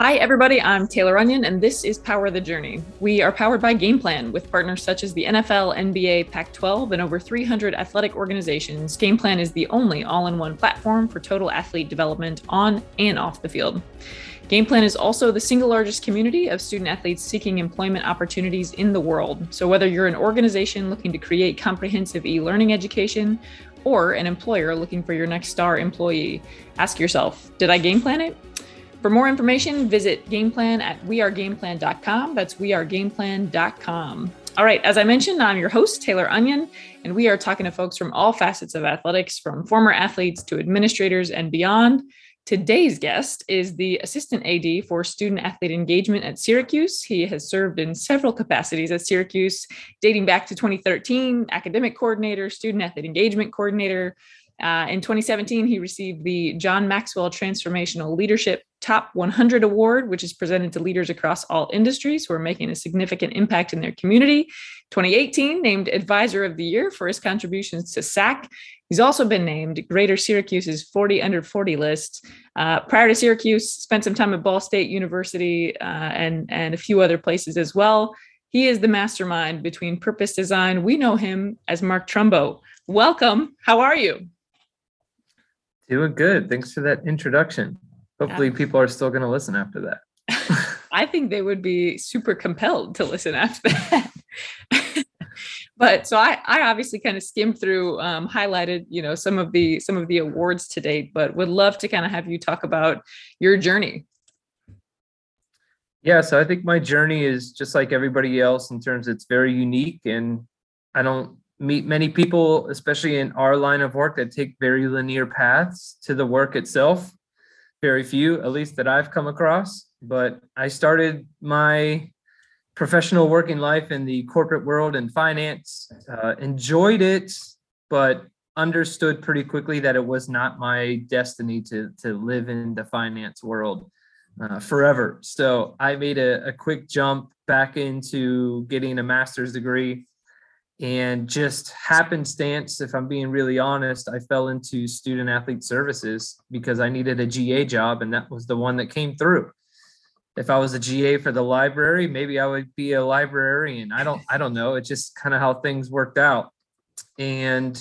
Hi, everybody. I'm Taylor Onion, and this is Power the Journey. We are powered by Game Plan with partners such as the NFL, NBA, Pac 12, and over 300 athletic organizations. Game Plan is the only all in one platform for total athlete development on and off the field. Game Plan is also the single largest community of student athletes seeking employment opportunities in the world. So, whether you're an organization looking to create comprehensive e learning education or an employer looking for your next star employee, ask yourself Did I game plan it? For more information, visit Gameplan at wearegameplan.com. That's wearegameplan.com. All right, as I mentioned, I'm your host, Taylor Onion, and we are talking to folks from all facets of athletics, from former athletes to administrators and beyond. Today's guest is the assistant AD for student athlete engagement at Syracuse. He has served in several capacities at Syracuse, dating back to 2013 academic coordinator, student athlete engagement coordinator, uh, in 2017, he received the John Maxwell Transformational Leadership Top 100 Award, which is presented to leaders across all industries who are making a significant impact in their community. 2018, named Advisor of the Year for his contributions to SAAC. He's also been named Greater Syracuse's 40 under 40 list. Uh, prior to Syracuse, spent some time at Ball State University uh, and, and a few other places as well. He is the mastermind between Purpose Design. We know him as Mark Trumbo. Welcome. How are you? Doing good. Thanks for that introduction. Hopefully, yeah. people are still going to listen after that. I think they would be super compelled to listen after that. but so I, I obviously kind of skimmed through, um, highlighted, you know, some of the some of the awards to date, but would love to kind of have you talk about your journey. Yeah, so I think my journey is just like everybody else in terms it's very unique, and I don't meet many people, especially in our line of work, that take very linear paths to the work itself. Very few, at least that I've come across. But I started my professional working life in the corporate world and finance, uh, enjoyed it, but understood pretty quickly that it was not my destiny to, to live in the finance world uh, forever. So I made a, a quick jump back into getting a master's degree and just happenstance if i'm being really honest i fell into student athlete services because i needed a ga job and that was the one that came through. If i was a ga for the library maybe i would be a librarian. I don't i don't know. It's just kind of how things worked out. And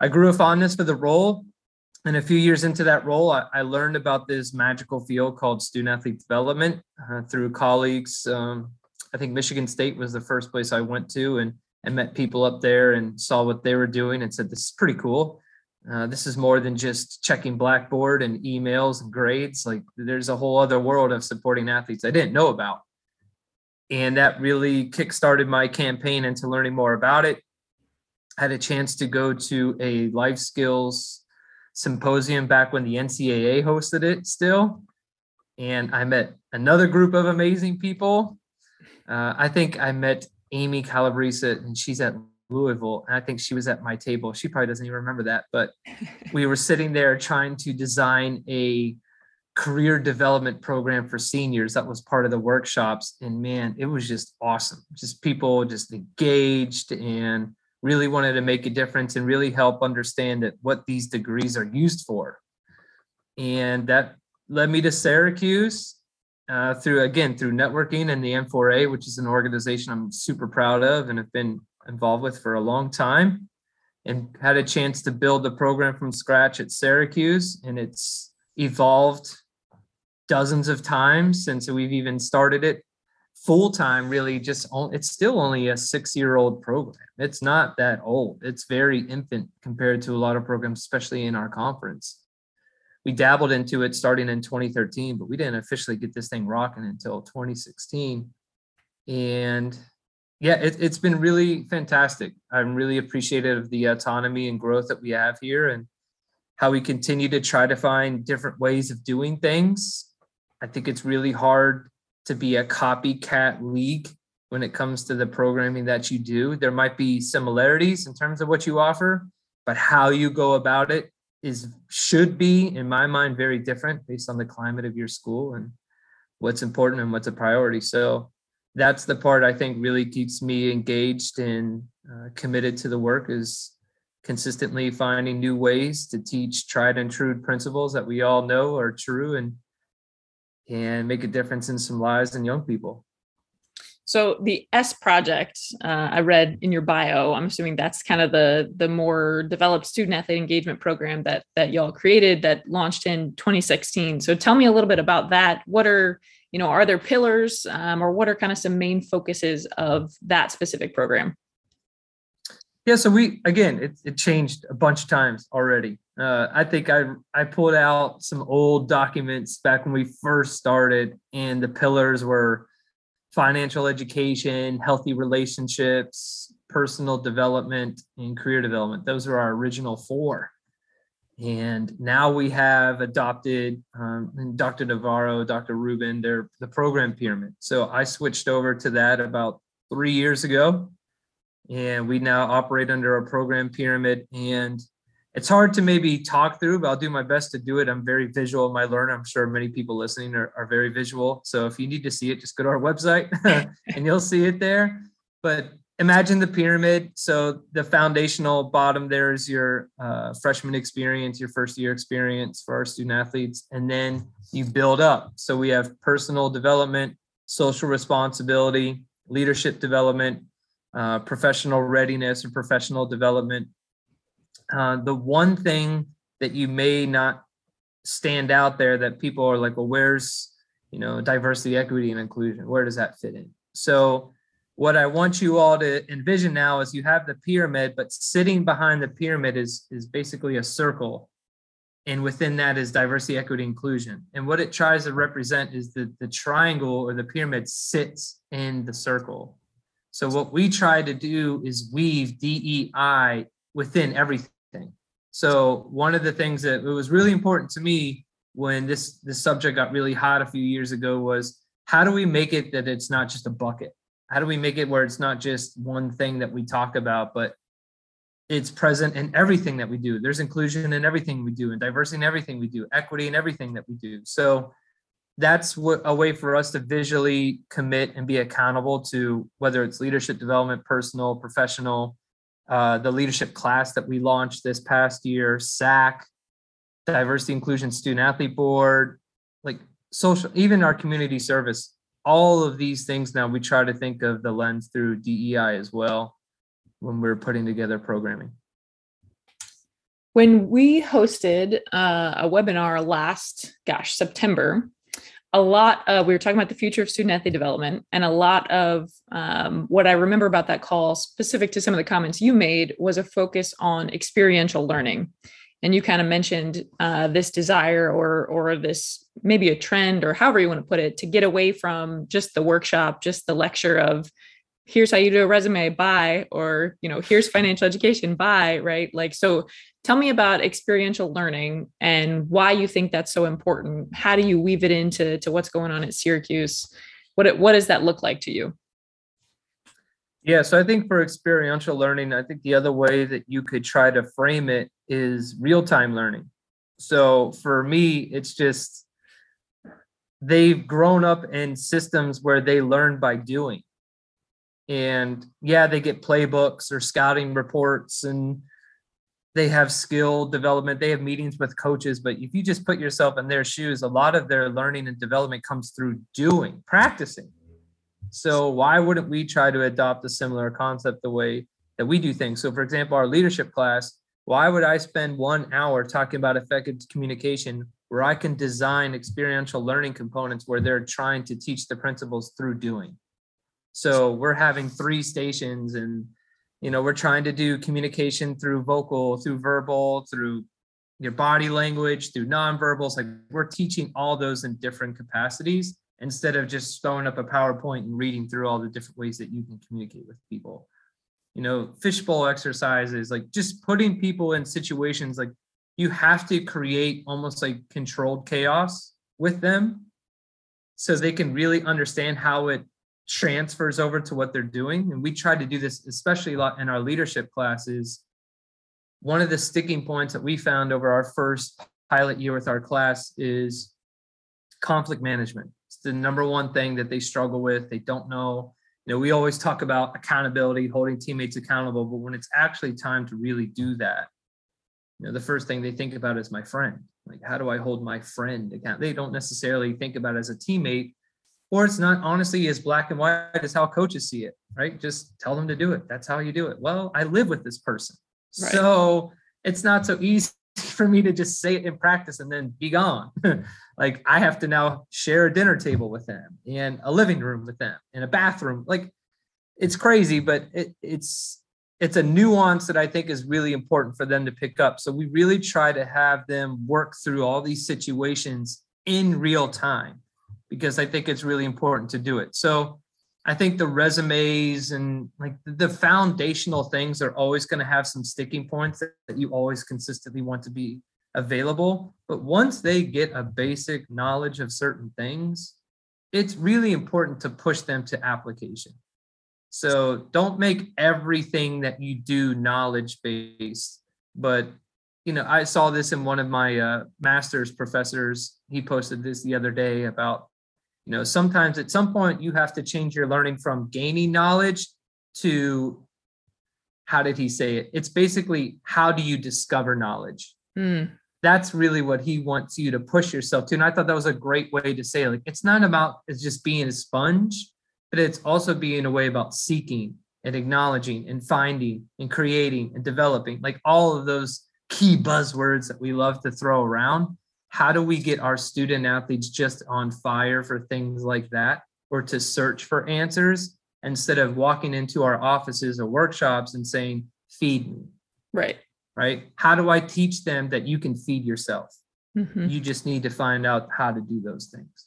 i grew a fondness for the role and a few years into that role i, I learned about this magical field called student athlete development uh, through colleagues. Um, i think michigan state was the first place i went to and and met people up there and saw what they were doing and said, This is pretty cool. Uh, this is more than just checking Blackboard and emails and grades. Like there's a whole other world of supporting athletes I didn't know about. And that really kickstarted my campaign into learning more about it. I had a chance to go to a life skills symposium back when the NCAA hosted it still. And I met another group of amazing people. Uh, I think I met Amy Calabrese, and she's at Louisville. And I think she was at my table. She probably doesn't even remember that, but we were sitting there trying to design a career development program for seniors. That was part of the workshops. And man, it was just awesome. Just people just engaged and really wanted to make a difference and really help understand that what these degrees are used for. And that led me to Syracuse uh, through again through networking and the N4A, which is an organization I'm super proud of and have been involved with for a long time, and had a chance to build the program from scratch at Syracuse, and it's evolved dozens of times since we've even started it full time. Really, just it's still only a six year old program. It's not that old. It's very infant compared to a lot of programs, especially in our conference we dabbled into it starting in 2013, but we didn't officially get this thing rocking until 2016. And yeah, it, has been really fantastic. I'm really appreciative of the autonomy and growth that we have here and how we continue to try to find different ways of doing things. I think it's really hard to be a copycat league when it comes to the programming that you do. There might be similarities in terms of what you offer, but how you go about it is should be in my mind very different based on the climate of your school and what's important and what's a priority so that's the part i think really keeps me engaged and uh, committed to the work is consistently finding new ways to teach tried and true principles that we all know are true and and make a difference in some lives and young people. So the S project, uh, I read in your bio. I'm assuming that's kind of the the more developed student athlete engagement program that that y'all created that launched in 2016. So tell me a little bit about that. What are you know are there pillars um, or what are kind of some main focuses of that specific program? Yeah, so we again it, it changed a bunch of times already. Uh, I think I I pulled out some old documents back when we first started, and the pillars were financial education, healthy relationships, personal development, and career development. Those are our original four. And now we have adopted um, Dr. Navarro, Dr. Rubin, they're the program pyramid. So I switched over to that about three years ago. And we now operate under a program pyramid. And it's hard to maybe talk through, but I'll do my best to do it. I'm very visual in my learner. I'm sure many people listening are, are very visual. So if you need to see it, just go to our website and you'll see it there. But imagine the pyramid. So the foundational bottom there is your uh, freshman experience, your first year experience for our student athletes. And then you build up. So we have personal development, social responsibility, leadership development, uh, professional readiness and professional development, uh, the one thing that you may not stand out there that people are like, well, where's you know diversity, equity, and inclusion? Where does that fit in? So what I want you all to envision now is you have the pyramid, but sitting behind the pyramid is is basically a circle. And within that is diversity, equity, inclusion. And what it tries to represent is that the triangle or the pyramid sits in the circle. So what we try to do is weave DEI within everything so one of the things that was really important to me when this this subject got really hot a few years ago was how do we make it that it's not just a bucket? How do we make it where it's not just one thing that we talk about, but it's present in everything that we do. There's inclusion in everything we do, and diversity in everything we do, equity in everything that we do. So that's what a way for us to visually commit and be accountable to whether it's leadership development, personal, professional, uh, the leadership class that we launched this past year, SAAC, Diversity Inclusion Student Athlete Board, like social, even our community service, all of these things now we try to think of the lens through DEI as well when we're putting together programming. When we hosted uh, a webinar last, gosh, September, a lot of we were talking about the future of student athlete development and a lot of um, what i remember about that call specific to some of the comments you made was a focus on experiential learning. And you kind of mentioned uh, this desire or or this maybe a trend or however you want to put it to get away from just the workshop just the lecture of here's how you do a resume bye or you know here's financial education bye right? Like so tell me about experiential learning and why you think that's so important. How do you weave it into to what's going on at syracuse? What what does that look like to you? Yeah so i think for experiential learning i think the other way that you could try to frame it is real-time learning. So for me it's just they've grown up in systems where they learn by doing and yeah they get playbooks or scouting reports and they have skill development. They have meetings with coaches but if you just put yourself in their shoes a lot of their learning and development comes through doing practicing. So why wouldn't we try to adopt a similar concept the way that we do things? So for example our leadership class why would i spend one hour talking about effective communication where i can design experiential learning components where they're trying to teach the principles through doing so we're having three stations and you know we're trying to do communication through vocal through verbal through your body language through nonverbals. Like we're teaching all those in different capacities instead of just throwing up a powerpoint and reading through all the different ways that you can communicate with people. You know fishbowl exercises like just putting people in situations like you have to create almost like controlled chaos with them so they can really understand how it transfers over to what they're doing. And we try to do this, especially a lot in our leadership classes. One of the sticking points that we found over our first pilot year with our class is conflict management. It's the number one thing that they struggle with. They don't know. You know, we always talk about accountability, holding teammates accountable, but when it's actually time to really do that, you know, the first thing they think about is my friend. Like, how do I hold my friend account? They don't necessarily think about as a teammate, or it's not honestly as black and white as how coaches see it, right? Just tell them to do it. That's how you do it. Well, I live with this person. Right. So it's not so easy for me to just say it in practice and then be gone. like I have to now share a dinner table with them and a living room with them and a bathroom. Like it's crazy, but it, it's it's a nuance that I think is really important for them to pick up. So we really try to have them work through all these situations in real time because I think it's really important to do it. So I think the resumes and like the foundational things are always going to have some sticking points that you always consistently want to be available. But once they get a basic knowledge of certain things, it's really important to push them to application. So don't make everything that you do knowledge based. But you know, I saw this in one of my uh, master's professors. He posted this the other day about, you know, sometimes at some point you have to change your learning from gaining knowledge to how did he say it? It's basically how do you discover knowledge? Mm. That's really what he wants you to push yourself to. And I thought that was a great way to say, like, it's not about it's just being a sponge but it's also being a way about seeking and acknowledging and finding and creating and developing like all of those key buzzwords that we love to throw around how do we get our student athletes just on fire for things like that? Or to search for answers instead of walking into our offices or workshops and saying feed me. Right. Right? How do i teach them that you can feed yourself? Mm-hmm. you just need to find out how to do those things.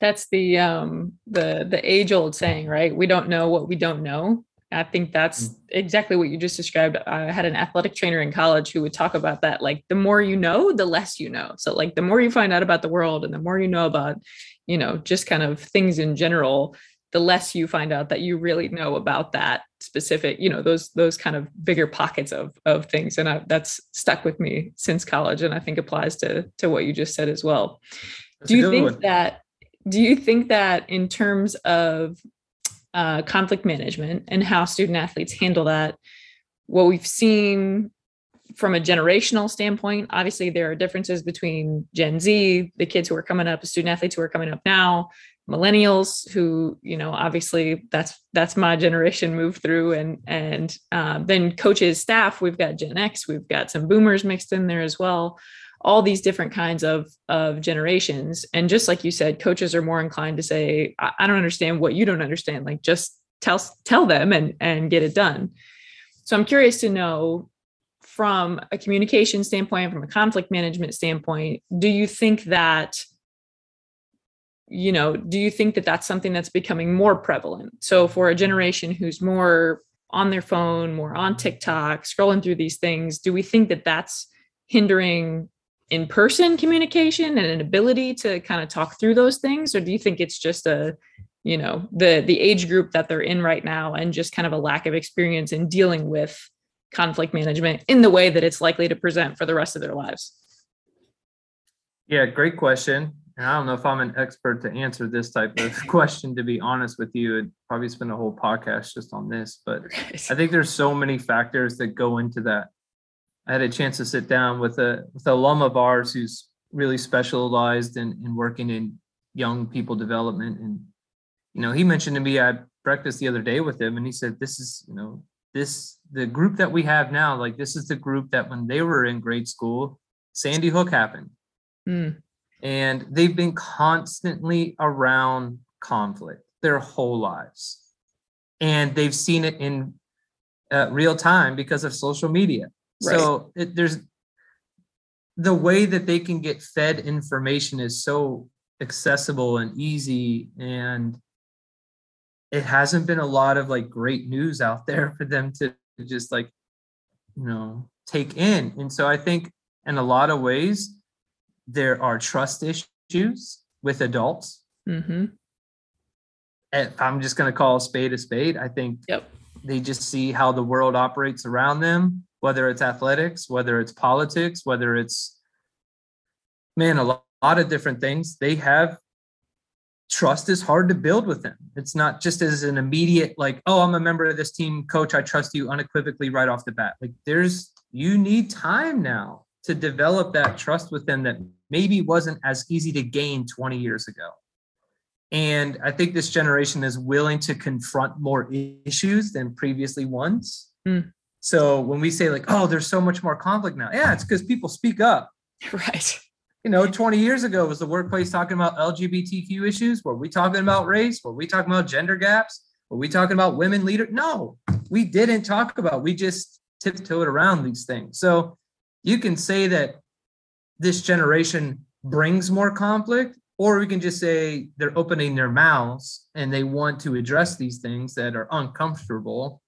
That's the um the the age old saying right? We don't know what we don't know i think that's mm. exactly what you just described i had an athletic trainer in college who would talk about that like the more you know the less you know so like the more you find out about the world and the more you know about you know just kind of things in general the less you find out that you really know about that specific you know those those kind of bigger pockets of of things and I, that's stuck with me since college and i think applies to to what you just said as well that's do you think one. that do you think that in terms of uh, conflict management and how student athletes handle that. What we've seen from a generational standpoint obviously there are differences between gen z the kids who are coming up student athletes who are coming up now millennials who you know obviously that's that's my generation moved through and and uh, then coaches staff we've got gen x we've got some boomers mixed in there as well all these different kinds of of generations. And just like you said coaches are more inclined to say I, I, don't understand what you don't understand like just tell tell them and and get it done. So i'm curious to know from a communication standpoint from a conflict management standpoint do you think that you know do you think that that's something that's becoming more prevalent? So for a generation who's more on their phone more on tiktok scrolling through these things do we think that that's hindering in-person communication and an ability to kind of talk through those things? Or do you think it's just a you know the the age group that they're in right now and just kind of a lack of experience in dealing with conflict management in the way that it's likely to present for the rest of their lives? Yeah great question. And i don't know if i'm an expert to answer this type of question to be honest with you. I'd probably spend a whole podcast just on this but i think there's so many factors that go into that I had a chance to sit down with a with a alum of ours who's really specialized in, in working in young people development. And, you know, he mentioned to me, I breakfast the other day with him and he said, this is, you know, this, the group that we have now, like this is the group that when they were in grade school, Sandy Hook happened. Mm. And they've been constantly around conflict their whole lives. And they've seen it in uh, real time because of social media. Right. So it, there's the way that they can get fed information is so accessible and easy and it hasn't been a lot of like great news out there for them to just like you know take in and so i think in a lot of ways there are trust issues with adults mm-hmm. i'm just going to call a spade a spade i think yep. they just see how the world operates around them whether it's athletics, whether it's politics, whether it's, man, a lot, lot of different things. They have trust is hard to build with them. It's not just as an immediate, like, oh, I'm a member of this team, coach, I trust you unequivocally right off the bat. Like, there's, you need time now to develop that trust with them that maybe wasn't as easy to gain 20 years ago. And I think this generation is willing to confront more issues than previously ones. Mm. So when we say like, oh, there's so much more conflict now, yeah, it's because people speak up. Right. You know, 20 years ago was the workplace talking about LGBTQ issues. Were we talking about race? Were we talking about gender gaps? Were we talking about women leaders? No, we didn't talk about. We just tiptoed around these things. So you can say that this generation brings more conflict, or we can just say they're opening their mouths and they want to address these things that are uncomfortable.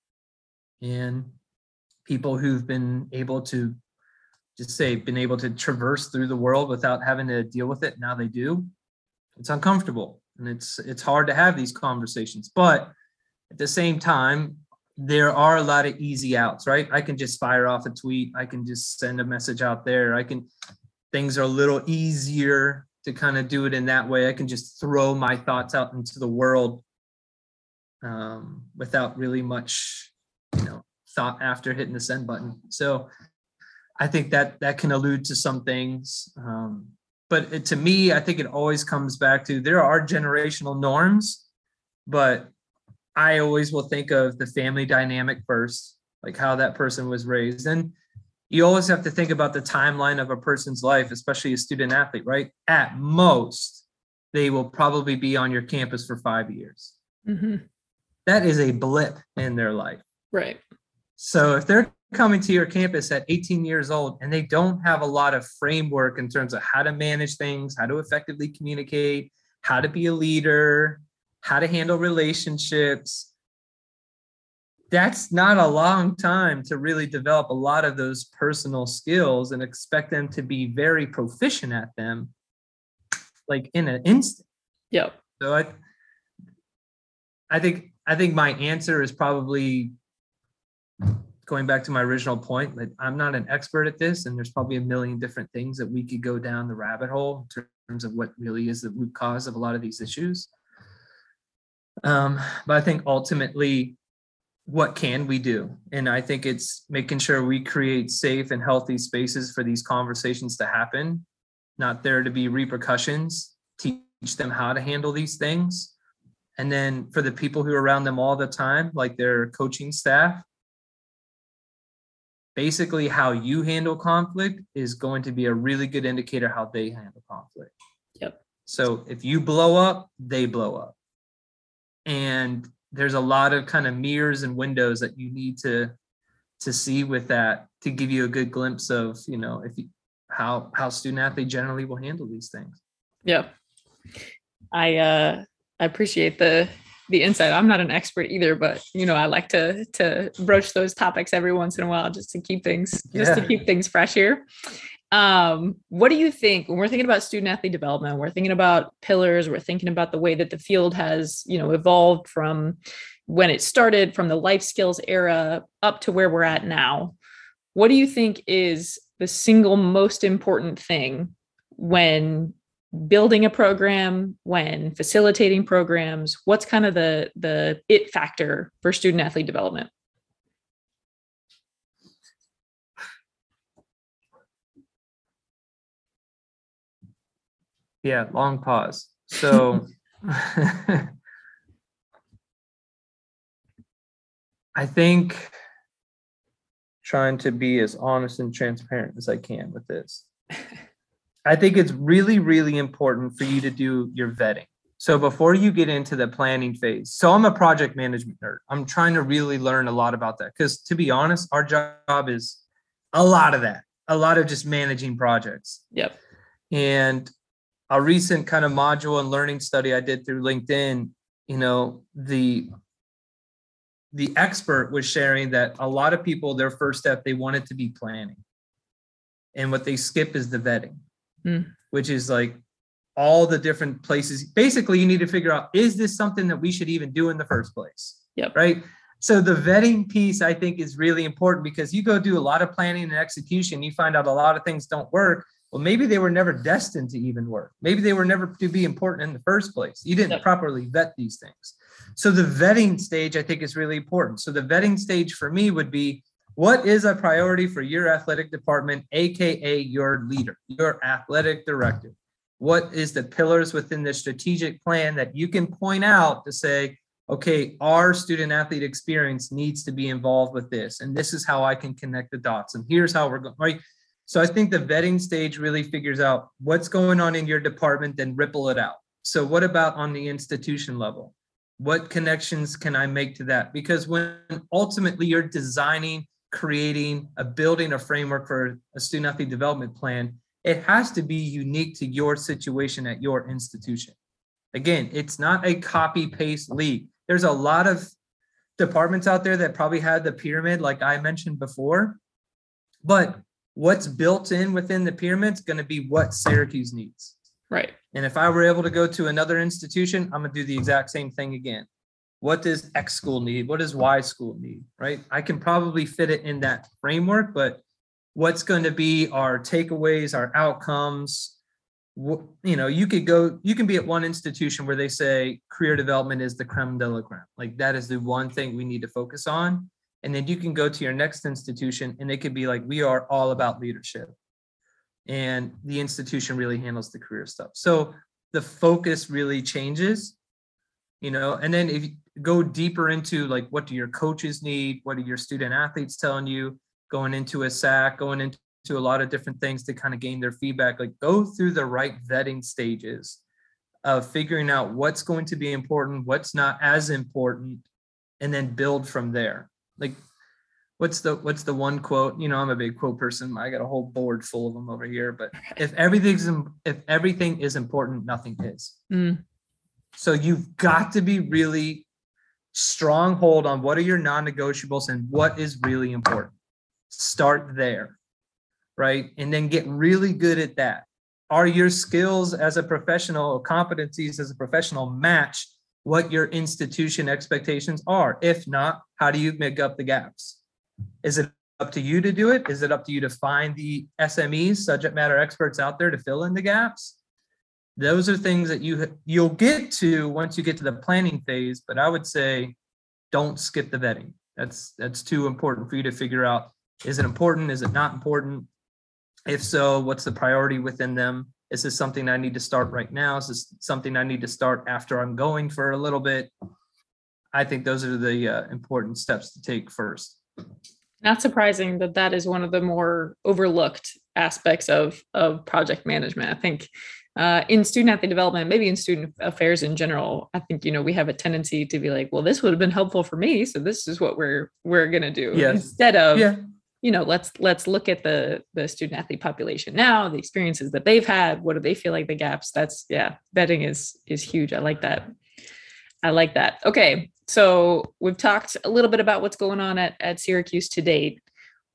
And people who've been able to just say been able to traverse through the world without having to deal with it now they do. It's uncomfortable and it's it's hard to have these conversations but at the same time there are a lot of easy outs right? I can just fire off a tweet i can just send a message out there i can things are a little easier to kind of do it in that way. I can just throw my thoughts out into the world um, without really much thought after hitting the send button so I think that that can allude to some things. Um, but it, to me, I think it always comes back to there are generational norms, but I always will think of the family dynamic first, like how that person was raised. And you always have to think about the timeline of a person's life, especially a student athlete, right? At most, they will probably be on your campus for five years. Mm-hmm. That is a blip in their life. Right. So if they're coming to your campus at 18 years old and they don't have a lot of framework in terms of how to manage things, how to effectively communicate, how to be a leader, how to handle relationships, that's not a long time to really develop a lot of those personal skills and expect them to be very proficient at them like in an instant. Yep. So I I think I think my answer is probably going back to my original point, like I'm not an expert at this, and there's probably a million different things that we could go down the rabbit hole in terms of what really is the root cause of a lot of these issues. Um, but I think ultimately, what can we do? And I think it's making sure we create safe and healthy spaces for these conversations to happen, not there to be repercussions, teach them how to handle these things. And then for the people who are around them all the time, like their coaching staff, basically how you handle conflict is going to be a really good indicator how they handle conflict. Yep. So if you blow up, they blow up. And there's a lot of kind of mirrors and windows that you need to to see with that to give you a good glimpse of, you know, if you, how how student athlete generally will handle these things. Yep. I uh I appreciate the the insight. I'm not an expert either, but you know, I like to to broach those topics every once in a while just to keep things just to keep things fresh here. Um, what do you think when we're thinking about student athlete development? We're thinking about pillars, we're thinking about the way that the field has, you know, evolved from when it started from the life skills era up to where we're at now. What do you think is the single most important thing when building a program when facilitating programs what's kind of the the it factor for student athlete development? Yeah long pause. So i think trying to be as honest and transparent as i can with this I think it's really, really important for you to do your vetting. So before you get into the planning phase, so I'm a project management nerd. I'm trying to really learn a lot about that because to be honest, our job is a lot of that, a lot of just managing projects. Yep. And a recent kind of module and learning study I did through LinkedIn, you know, the the expert was sharing that a lot of people their first step they wanted to be planning. And what they skip is the vetting mm. which is like all the different places. Basically, you need to figure out is this something that we should even do in the first place? Yep. Right. So the vetting piece I think is really important because you go do a lot of planning and execution, you find out a lot of things don't work. Well, maybe they were never destined to even work. Maybe they were never to be important in the first place. You didn't yep. properly vet these things. So the vetting stage I think is really important. So the vetting stage for me would be what is a priority for your athletic department, AKA your leader, your athletic director? What is the pillars within the strategic plan that you can point out to say, okay, our student athlete experience needs to be involved with this, and this is how I can connect the dots, and here's how we're going, right? So I think the vetting stage really figures out what's going on in your department, then ripple it out. So what about on the institution level? What connections can I make to that? Because when ultimately you're designing creating a building a framework for a student athlete development plan it has to be unique to your situation at your institution. Again it's not a copy paste league. There's a lot of departments out there that probably had the pyramid like i mentioned before but what's built in within the pyramid is going to be what syracuse needs. Right. And if i were able to go to another institution i'm going to do the exact same thing again what does X school need? What does Y school need? Right? I can probably fit it in that framework, but what's going to be our takeaways, our outcomes? You know, you could go, you can be at one institution where they say career development is the creme de la creme. Like that is the one thing we need to focus on. And then you can go to your next institution and it could be like, we are all about leadership. And the institution really handles the career stuff. So the focus really changes you know and then if go deeper into like what do your coaches need? What are your student athletes telling you? Going into a SAAC going into a lot of different things to kind of gain their feedback like go through the right vetting stages of figuring out what's going to be important what's not as important and then build from there. Like what's the what's the one quote? You know i'm a big quote person. I got a whole board full of them over here but if everything's if everything is important nothing is. Mm. So you've got to be really strong hold on what are your non-negotiables and what is really important. Start there, right? And then get really good at that. Are your skills as a professional, competencies as a professional match what your institution expectations are? If not, how do you make up the gaps? Is it up to you to do it? Is it up to you to find the SMEs, subject matter experts out there to fill in the gaps? Those are things that you you'll get to once you get to the planning phase but i would say don't skip the vetting. That's that's too important for you to figure out is it important is it not important? If so what's the priority within them? Is this something i need to start right now? Is this something i need to start after i'm going for a little bit? I think those are the uh, important steps to take first. Not surprising that that is one of the more overlooked aspects of of project management. I think uh, in student athlete development, maybe in student affairs in general, I think you know we have a tendency to be like, well, this would have been helpful for me, so this is what we're we're gonna do yes. instead of yeah. you know let's let's look at the the student athlete population now, the experiences that they've had, what do they feel like the gaps? That's yeah, vetting is is huge. I like that. I like that. Okay, so we've talked a little bit about what's going on at at Syracuse to date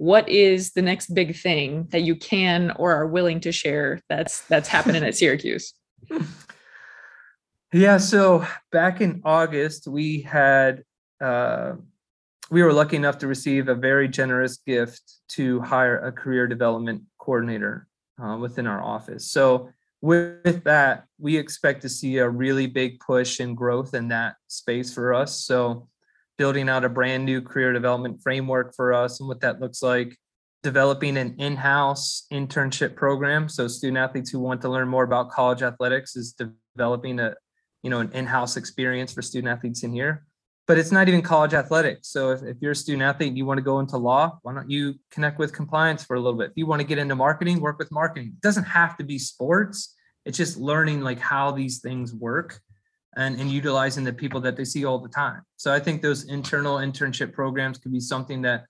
what is the next big thing that you can or are willing to share that's that's happening at Syracuse? Yeah, so back in August, we had uh, we were lucky enough to receive a very generous gift to hire a career development coordinator uh, within our office. So with that, we expect to see a really big push and growth in that space for us. So building out a brand new career development framework for us and what that looks like. Developing an in-house internship program so student athletes who want to learn more about college athletics is developing a you know an in-house experience for student athletes in here. But it's not even college athletics so if, if you're a student athlete and you want to go into law why don't you connect with compliance for a little bit? If you want to get into marketing work with marketing. It doesn't have to be sports. It's just learning like how these things work and, and utilizing the people that they see all the time. So I think those internal internship programs could be something that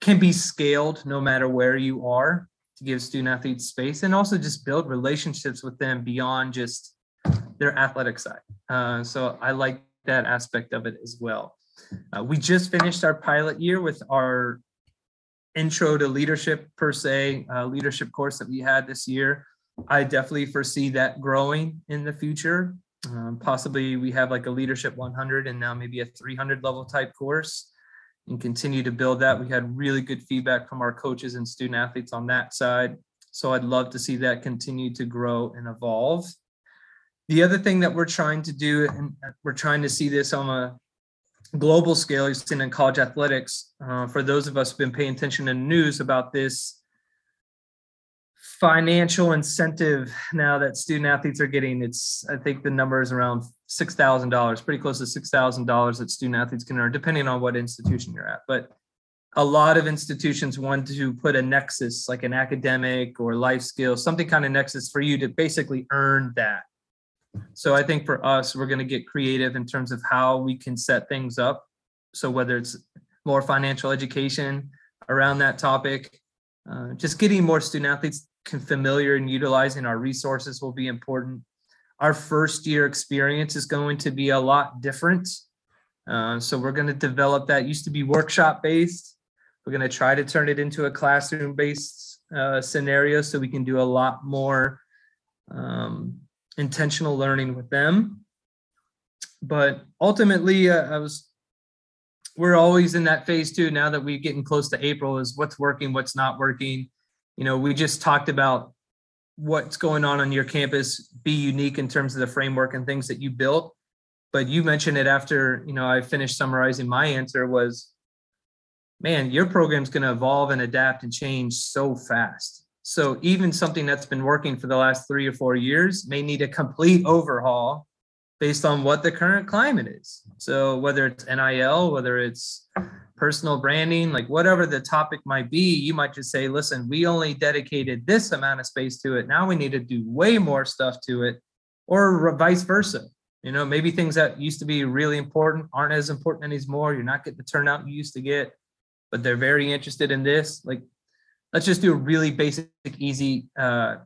can be scaled no matter where you are to give student athletes space and also just build relationships with them beyond just their athletic side. Uh, so I like that aspect of it as well. Uh, we just finished our pilot year with our intro to leadership per se uh, leadership course that we had this year. I definitely foresee that growing in the future. Um, possibly we have like a leadership 100 and now maybe a 300 level type course and continue to build that. We had really good feedback from our coaches and student athletes on that side. So I'd love to see that continue to grow and evolve. The other thing that we're trying to do, and we're trying to see this on a global scale, you've seen in college athletics. Uh, for those of us who've been paying attention to news about this financial incentive now that student athletes are getting, it's I think the number is around six thousand dollars, pretty close to six thousand dollars that student athletes can earn, depending on what institution you're at. But a lot of institutions want to put a nexus, like an academic or life skill, something kind of nexus for you to basically earn that. So I think for us, we're going to get creative in terms of how we can set things up. So whether it's more financial education around that topic, uh, just getting more student athletes familiar and utilizing our resources will be important. Our first year experience is going to be a lot different. Uh, so we're going to develop that. Used to be workshop based. We're going to try to turn it into a classroom based uh, scenario so we can do a lot more um, intentional learning with them. But ultimately, uh, I was we're always in that phase too. Now that we're getting close to April, is what's working, what's not working. You know, we just talked about what's going on on your campus. Be unique in terms of the framework and things that you built. But you mentioned it after you know I finished summarizing my answer was man, your program's going to evolve and adapt and change so fast. So even something that's been working for the last three or four years may need a complete overhaul based on what the current climate is. So whether it's NIL, whether it's personal branding, like whatever the topic might be, you might just say, listen, we only dedicated this amount of space to it. Now we need to do way more stuff to it, or vice versa. You know, maybe things that used to be really important aren't as important anymore. You're not getting the turnout you used to get but they're very interested in this. Like, let's just do a really basic, easy uh,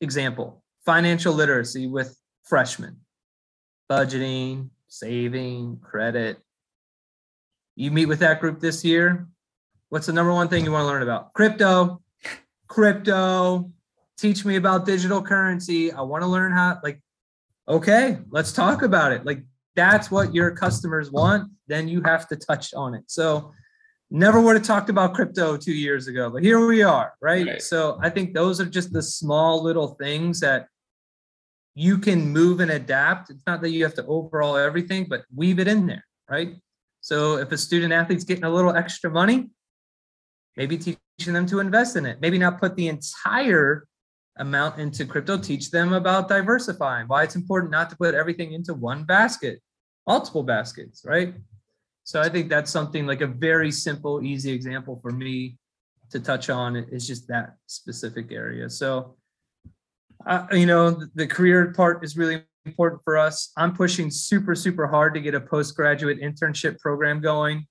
example financial literacy with freshmen, budgeting, saving, credit. You meet with that group this year. What's the number one thing you want to learn about? Crypto, crypto. Teach me about digital currency. I want to learn how, like, okay, let's talk about it. Like, that's what your customers want. Then you have to touch on it. So, never would have talked about crypto two years ago, but here we are, right? right? So I think those are just the small little things that you can move and adapt. It's not that you have to overhaul everything, but weave it in there, right? So if a student athlete's getting a little extra money, maybe teaching them to invest in it. Maybe not put the entire amount into crypto, teach them about diversifying, why it's important not to put everything into one basket, multiple baskets, right? So I think that's something like a very simple, easy example for me to touch on is just that specific area. So, uh, you know, the career part is really important for us. I'm pushing super, super hard to get a postgraduate internship program going.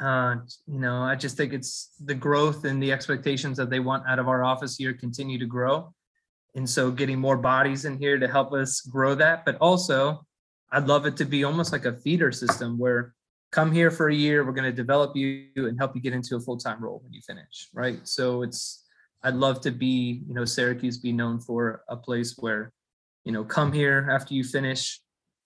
Uh, you know, I just think it's the growth and the expectations that they want out of our office here continue to grow. And so getting more bodies in here to help us grow that. But also, I'd love it to be almost like a feeder system where come here for a year we're going to develop you and help you get into a full-time role when you finish right so it's i'd love to be you know syracuse be known for a place where you know come here after you finish.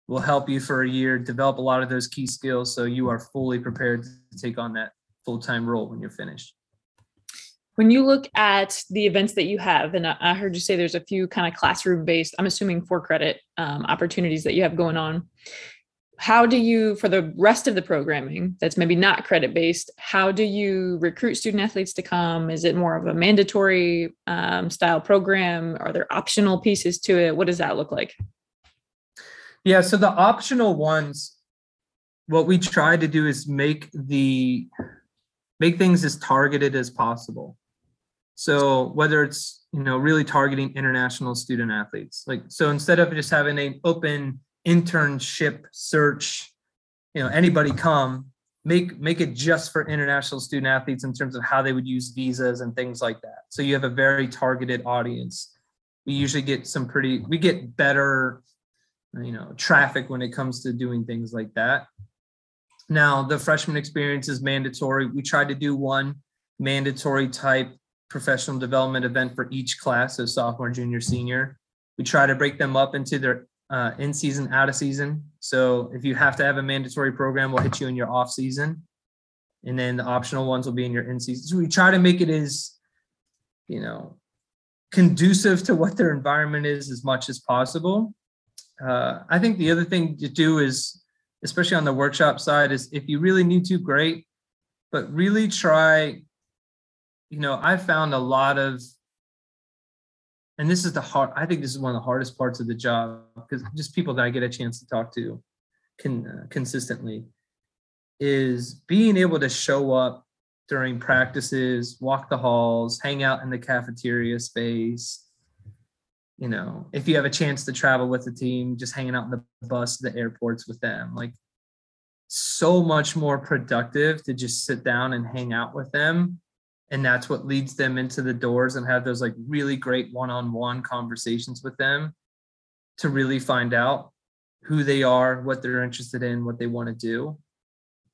We'll help you for a year develop a lot of those key skills so you are fully prepared to take on that full-time role when you're finished. When you look at the events that you have and i heard you say there's a few kind of classroom based i'm assuming for credit um, opportunities that you have going on how do you for the rest of the programming that's maybe not credit based how do you recruit student athletes to come? Is it more of a mandatory um, style program? Are there optional pieces to it? What does that look like? Yeah so the optional ones what we try to do is make the make things as targeted as possible. So whether it's you know really targeting international student athletes like so instead of just having an open internship search you know anybody come make make it just for international student athletes in terms of how they would use visas and things like that. So you have a very targeted audience. We usually get some pretty we get better you know traffic when it comes to doing things like that. Now the freshman experience is mandatory. We try to do one mandatory type professional development event for each class so sophomore junior senior. We try to break them up into their uh, in season, out of season. So if you have to have a mandatory program, we'll hit you in your off season, and then the optional ones will be in your in season. So we try to make it as, you know, conducive to what their environment is as much as possible. Uh, I think the other thing to do is especially on the workshop side, is if you really need to, great, but really try. You know, I found a lot of, and this is the hard. I think this is one of the hardest parts of the job because just people that I get a chance to talk to, can uh, consistently, is being able to show up during practices, walk the halls, hang out in the cafeteria space, you know, if you have a chance to travel with the team, just hanging out in the bus, the airports with them, like so much more productive to just sit down and hang out with them. And that's what leads them into the doors and have those like really great one on one conversations with them to really find out who they are, what they're interested in, what they want to do.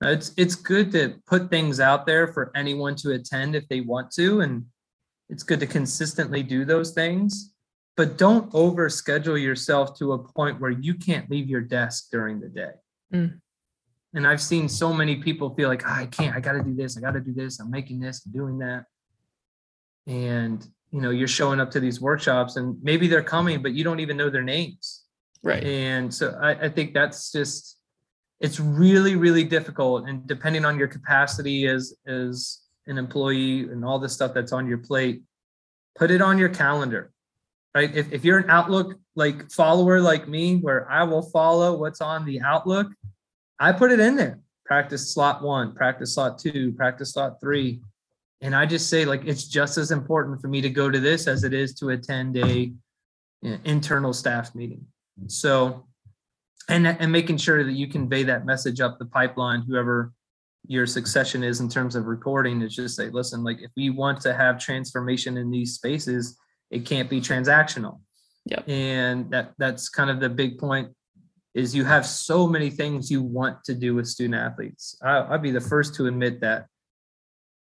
It's it's good to put things out there for anyone to attend if they want to and it's good to consistently do those things but don't over schedule yourself to a point where you can't leave your desk during the day. Mm. And I've seen so many people feel like, oh, I can't, I got to do this, I got to do this, I'm making this, I'm doing that. And, you know, you're showing up to these workshops and maybe they're coming, but you don't even know their names. Right. And so I, I think that's just, it's really, really difficult. And depending on your capacity as, as an employee and all the stuff that's on your plate, put it on your calendar right? If, if you're an Outlook like follower like me, where I will follow what's on the Outlook, I put it in there. Practice slot one, practice slot two, practice slot three. And I just say like it's just as important for me to go to this as it is to attend a internal staff meeting. So and and making sure that you convey that message up the pipeline, whoever your succession is in terms of recording, is just say, listen, like if we want to have transformation in these spaces, it can't be transactional. Yep. And that that's kind of the big point is you have so many things you want to do with student athletes. I, I'd be the first to admit that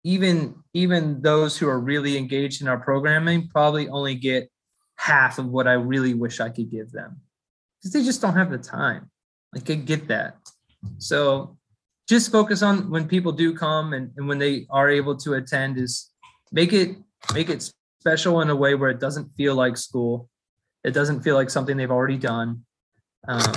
even even those who are really engaged in our programming probably only get half of what I really wish I could give them because they just don't have the time. Like I get that. So just focus on when people do come and, and when they are able to attend is make it make it special in a way where it doesn't feel like school. It doesn't feel like something they've already done. Um,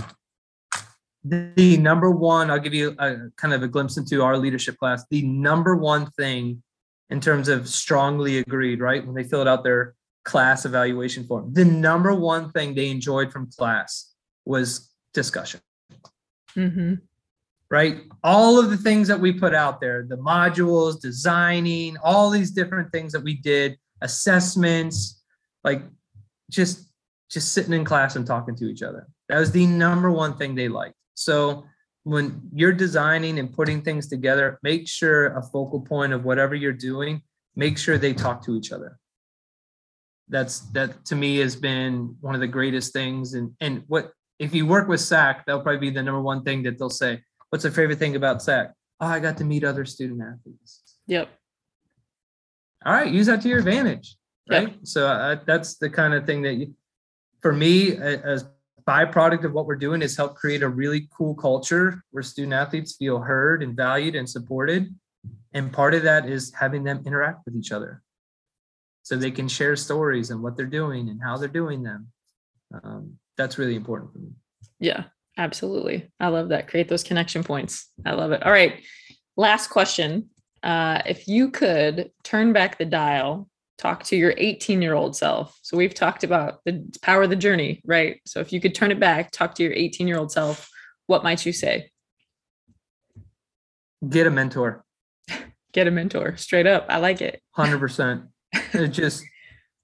the number one, I'll give you a kind of a glimpse into our leadership class. The number one thing in terms of strongly agreed, right? When they filled out their class evaluation form, the number one thing they enjoyed from class was discussion. Mm-hmm. Right? All of the things that we put out there, the modules, designing, all these different things that we did assessments, like just just sitting in class and talking to each other. That was the number one thing they liked. So when you're designing and putting things together, make sure a focal point of whatever you're doing, make sure they talk to each other. That's that to me has been one of the greatest things. And and what if you work with SAAC, that'll probably be the number one thing that they'll say. What's their favorite thing about SAAC? Oh, I got to meet other student athletes. Yep all right, use that to your advantage, right? Yeah. So uh, that's the kind of thing that you, for me, as byproduct of what we're doing is help create a really cool culture where student athletes feel heard and valued and supported. And part of that is having them interact with each other so they can share stories and what they're doing and how they're doing them. Um, that's really important for me. Yeah, absolutely. I love that. Create those connection points. I love it. All right. Last question. Uh, if you could turn back the dial, talk to your 18 year old self. So we've talked about the power of the journey, right? So if you could turn it back, talk to your 18 year old self, what might you say? Get a mentor. Get a mentor, straight up. I like it. Hundred percent. It just,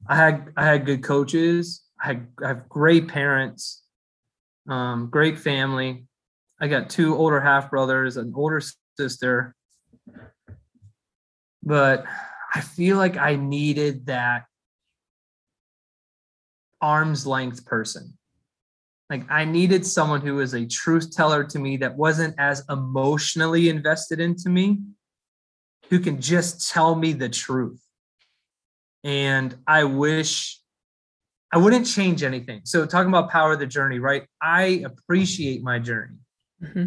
I had I had good coaches. I, had, I have great parents, um, great family. I got two older half brothers, an older sister but I feel like I needed that arm's length person. Like I needed someone who was a truth teller to me that wasn't as emotionally invested into me, who can just tell me the truth. And I wish I wouldn't change anything. So talking about power of the journey, right? I appreciate my journey mm-hmm.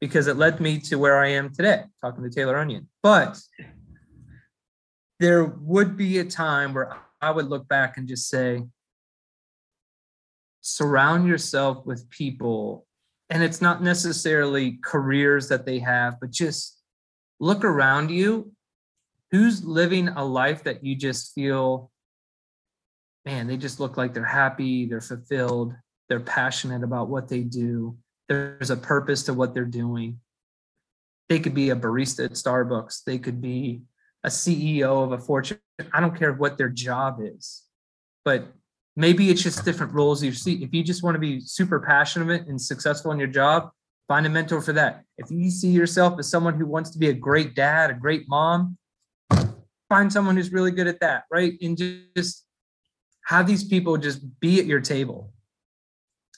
because it led me to where I am today, talking to Taylor Onion. But there would be a time where I would look back and just say, surround yourself with people and it's not necessarily careers that they have, but just look around you. Who's living a life that you just feel, man, they just look like they're happy, they're fulfilled, they're passionate about what they do, there's a purpose to what they're doing. They could be a barista at Starbucks, they could be a CEO of a fortune. I don't care what their job is, but maybe it's just different roles you see. If you just want to be super passionate and successful in your job, find a mentor for that. If you see yourself as someone who wants to be a great dad, a great mom, find someone who's really good at that, right? And just have these people just be at your table.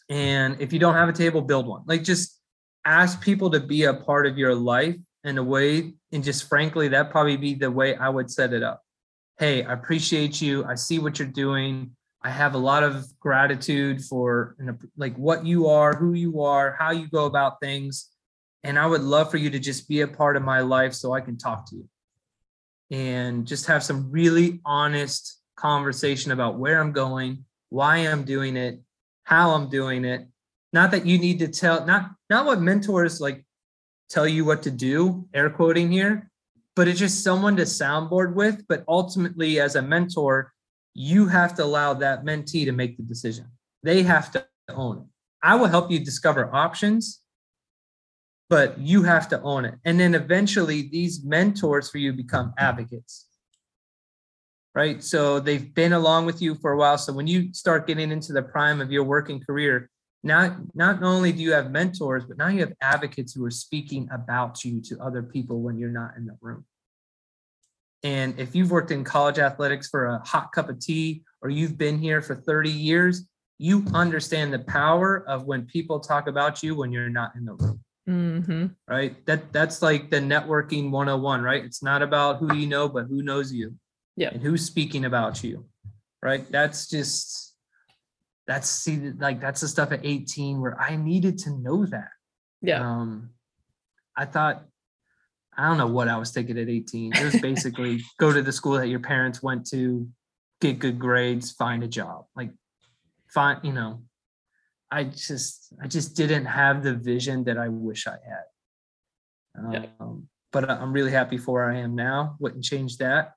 And if you don't have a table, build one. Like just ask people to be a part of your life in a way. And just frankly, that probably be the way I would set it up. Hey, I appreciate you. I see what you're doing. I have a lot of gratitude for like what you are, who you are, how you go about things. And I would love for you to just be a part of my life so I can talk to you and just have some really honest conversation about where I'm going, why I'm doing it, how I'm doing it. Not that you need to tell, not not what mentors like tell you what to do, air quoting here, but it's just someone to soundboard with. But ultimately, as a mentor, you have to allow that mentee to make the decision. They have to own it. I will help you discover options, but you have to own it. And then eventually, these mentors for you become advocates. Right. So they've been along with you for a while. So when you start getting into the prime of your working career, now not only do you have mentors, but now you have advocates who are speaking about you to other people when you're not in the room. And if you've worked in college athletics for a hot cup of tea, or you've been here for 30 years, you understand the power of when people talk about you when you're not in the room. Mm-hmm. Right. That that's like the networking 101, right? It's not about who you know, but who knows you. Yeah. And who's speaking about you. Right. That's just that's see like that's the stuff at 18 where I needed to know that. Yeah. Um I thought I don't know what I was thinking at 18. It was basically go to the school that your parents went to, get good grades, find a job. Like find, you know, I just I just didn't have the vision that I wish I had. Yeah. Um, but I'm really happy for where I am now. Wouldn't change that.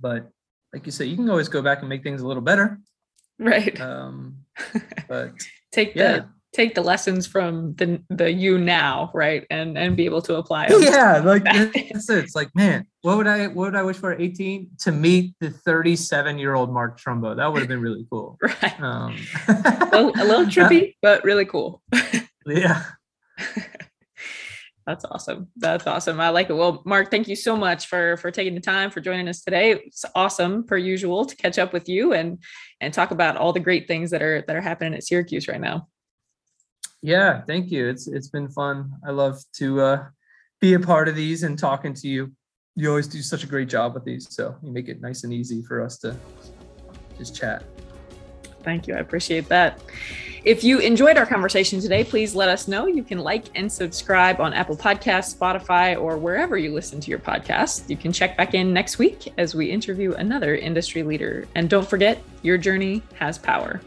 But like you said, you can always go back and make things a little better. Right. Um, but take yeah. the take the lessons from the the you now, right, and and be able to apply. Yeah, like that's it. It's like, man, what would I what would I wish for at 18 to meet the 37 year old Mark Trumbo? That would have been really cool. Right. Um, a, little, a little trippy, but really cool. yeah. That's awesome. That's awesome. I like it. Well, Mark, thank you so much for for taking the time for joining us today. It's awesome, per usual, to catch up with you and and talk about all the great things that are that are happening at Syracuse right now. Yeah, thank you. It's it's been fun. I love to uh, be a part of these and talking to you. You always do such a great job with these, so you make it nice and easy for us to just chat. Thank you. I appreciate that. If you enjoyed our conversation today, please let us know. You can like and subscribe on Apple Podcasts, Spotify, or wherever you listen to your podcast. You can check back in next week as we interview another industry leader. And don't forget, your journey has power.